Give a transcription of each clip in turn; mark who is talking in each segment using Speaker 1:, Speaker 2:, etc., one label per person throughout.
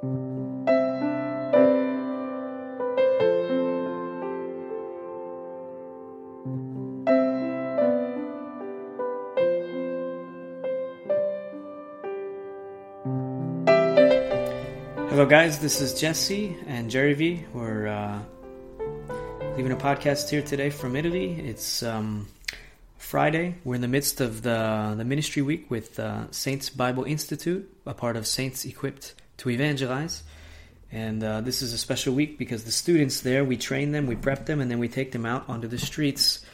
Speaker 1: Hello, guys. This is Jesse and Jerry V. We're uh, leaving a podcast here today from Italy. It's um, Friday. We're in the midst of the the ministry week with uh, Saints Bible Institute, a part of Saints Equipped to Evangelize. And uh, this is a special week because the students there, we train them, we prep them, and then we take them out onto the streets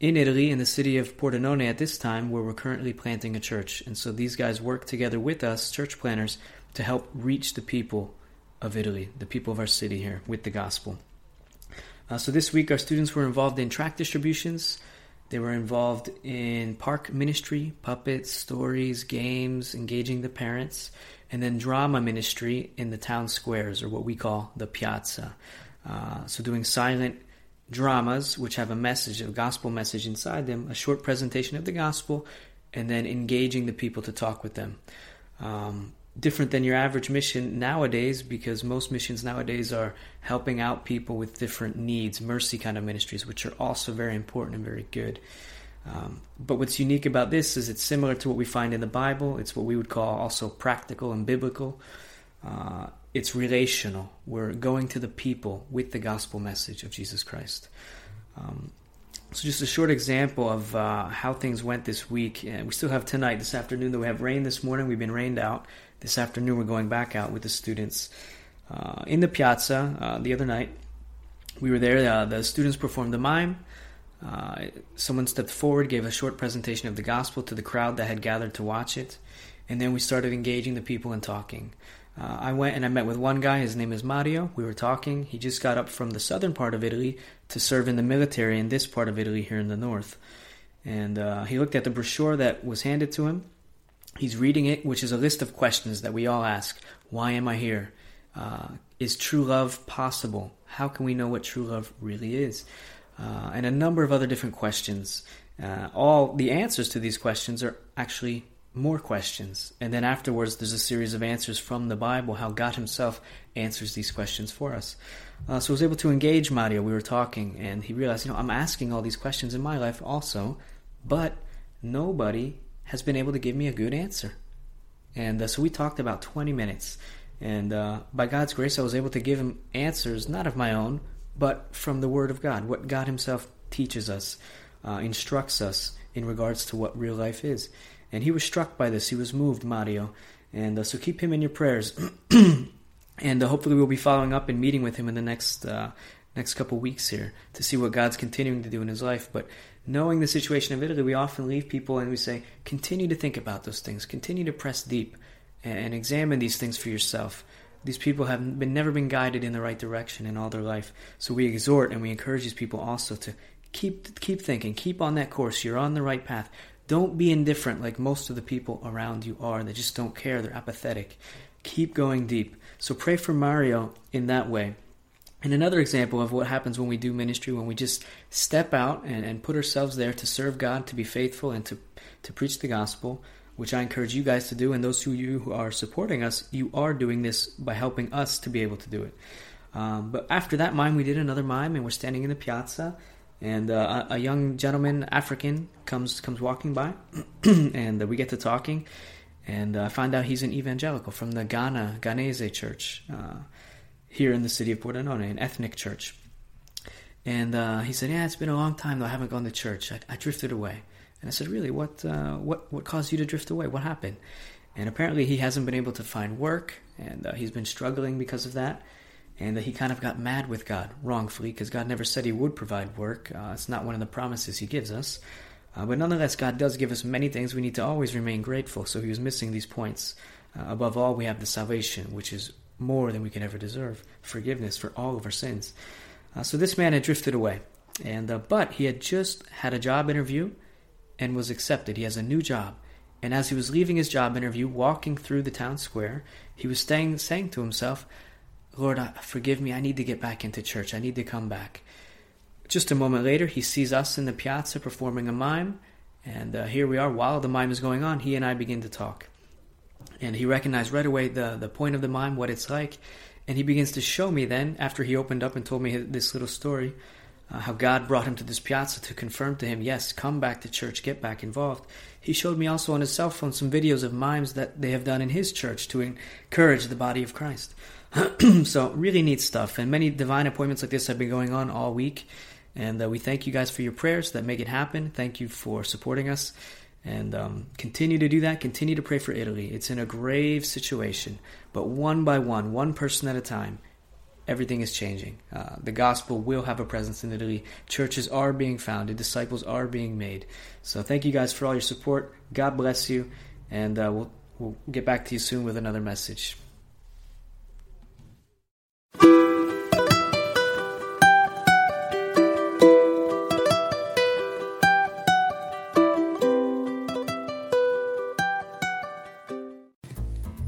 Speaker 1: in Italy, in the city of Pordenone at this time, where we're currently planting a church. And so these guys work together with us, church planners, to help reach the people of Italy, the people of our city here, with the gospel. Uh, so this week, our students were involved in tract distributions. They were involved in park ministry, puppets, stories, games, engaging the parents, and then drama ministry in the town squares, or what we call the piazza. Uh, so doing silent dramas, which have a message, a gospel message inside them, a short presentation of the gospel, and then engaging the people to talk with them. Um, different than your average mission nowadays because most missions nowadays are helping out people with different needs, mercy kind of ministries, which are also very important and very good. Um, but what's unique about this is it's similar to what we find in the Bible. It's what we would call also practical and biblical. Uh, it's relational. We're going to the people with the gospel message of Jesus Christ. Um, so, just a short example of uh, how things went this week. And we still have tonight, this afternoon, that we have rain this morning. We've been rained out. This afternoon, we're going back out with the students uh, in the piazza uh, the other night. We were there. Uh, the students performed the mime. Uh, someone stepped forward, gave a short presentation of the gospel to the crowd that had gathered to watch it, and then we started engaging the people and talking. Uh, I went and I met with one guy. His name is Mario. We were talking. He just got up from the southern part of Italy to serve in the military in this part of Italy here in the north. And uh, he looked at the brochure that was handed to him He's reading it, which is a list of questions that we all ask Why am I here? Uh, is true love possible? How can we know what true love really is? Uh, and a number of other different questions. Uh, all the answers to these questions are actually more questions. And then afterwards, there's a series of answers from the Bible, how God Himself answers these questions for us. Uh, so I was able to engage Mario. We were talking, and he realized, you know, I'm asking all these questions in my life also, but nobody has been able to give me a good answer. And uh, so we talked about 20 minutes. And uh, by God's grace, I was able to give him answers, not of my own, but from the Word of God, what God Himself teaches us, uh, instructs us in regards to what real life is. And he was struck by this. He was moved, Mario. And uh, so keep him in your prayers. and uh, hopefully, we'll be following up and meeting with him in the next uh, next couple weeks here to see what God's continuing to do in his life. But knowing the situation of Italy, we often leave people and we say, continue to think about those things, continue to press deep and examine these things for yourself. These people have been never been guided in the right direction in all their life. So we exhort and we encourage these people also to keep keep thinking, keep on that course. You're on the right path. Don't be indifferent like most of the people around you are. They just don't care. They're apathetic. Keep going deep. So pray for Mario in that way. And another example of what happens when we do ministry, when we just step out and, and put ourselves there to serve God, to be faithful, and to, to preach the gospel, which I encourage you guys to do. And those of you who are supporting us, you are doing this by helping us to be able to do it. Um, but after that mime, we did another mime, and we're standing in the piazza, and uh, a, a, young gentleman, African, comes comes walking by, and uh, we get to talking, and uh, find out he's an evangelical from the Ghana Ghanese church. Here in the city of Pordenone, an ethnic church. And uh, he said, "Yeah, it's been a long time though. I haven't gone to church. I, I drifted away." And I said, "Really? What? Uh, what? What caused you to drift away? What happened?" And apparently, he hasn't been able to find work, and uh, he's been struggling because of that. And he kind of got mad with God wrongfully because God never said He would provide work. Uh, it's not one of the promises He gives us. Uh, but nonetheless, God does give us many things. We need to always remain grateful. So he was missing these points. Uh, above all, we have the salvation, which is more than we can ever deserve forgiveness for all of our sins. Uh, so this man had drifted away, and uh, but he had just had a job interview and was accepted. He has a new job, and as he was leaving his job interview, walking through the town square, he was saying, saying to himself, "Lord, forgive me. I need to get back into church. I need to come back." Just a moment later, he sees us in the piazza performing a mime, and uh, here we are. While the mime is going on, he and I begin to talk. And he recognized right away the, the point of the mime, what it's like. And he begins to show me then, after he opened up and told me this little story, uh, how God brought him to this piazza to confirm to him, yes, come back to church, get back involved. He showed me also on his cell phone some videos of mimes that they have done in his church to encourage the body of Christ. so, really neat stuff. And many divine appointments like this have been going on all week. And uh, we thank you guys for your prayers that make it happen. Thank you for supporting us. And um, continue to do that. Continue to pray for Italy. It's in a grave situation. But one by one, one person at a time, everything is changing. Uh, the gospel will have a presence in Italy. Churches are being founded, disciples are being made. So thank you guys for all your support. God bless you, and uh, we'll, we'll get back to you soon with another message.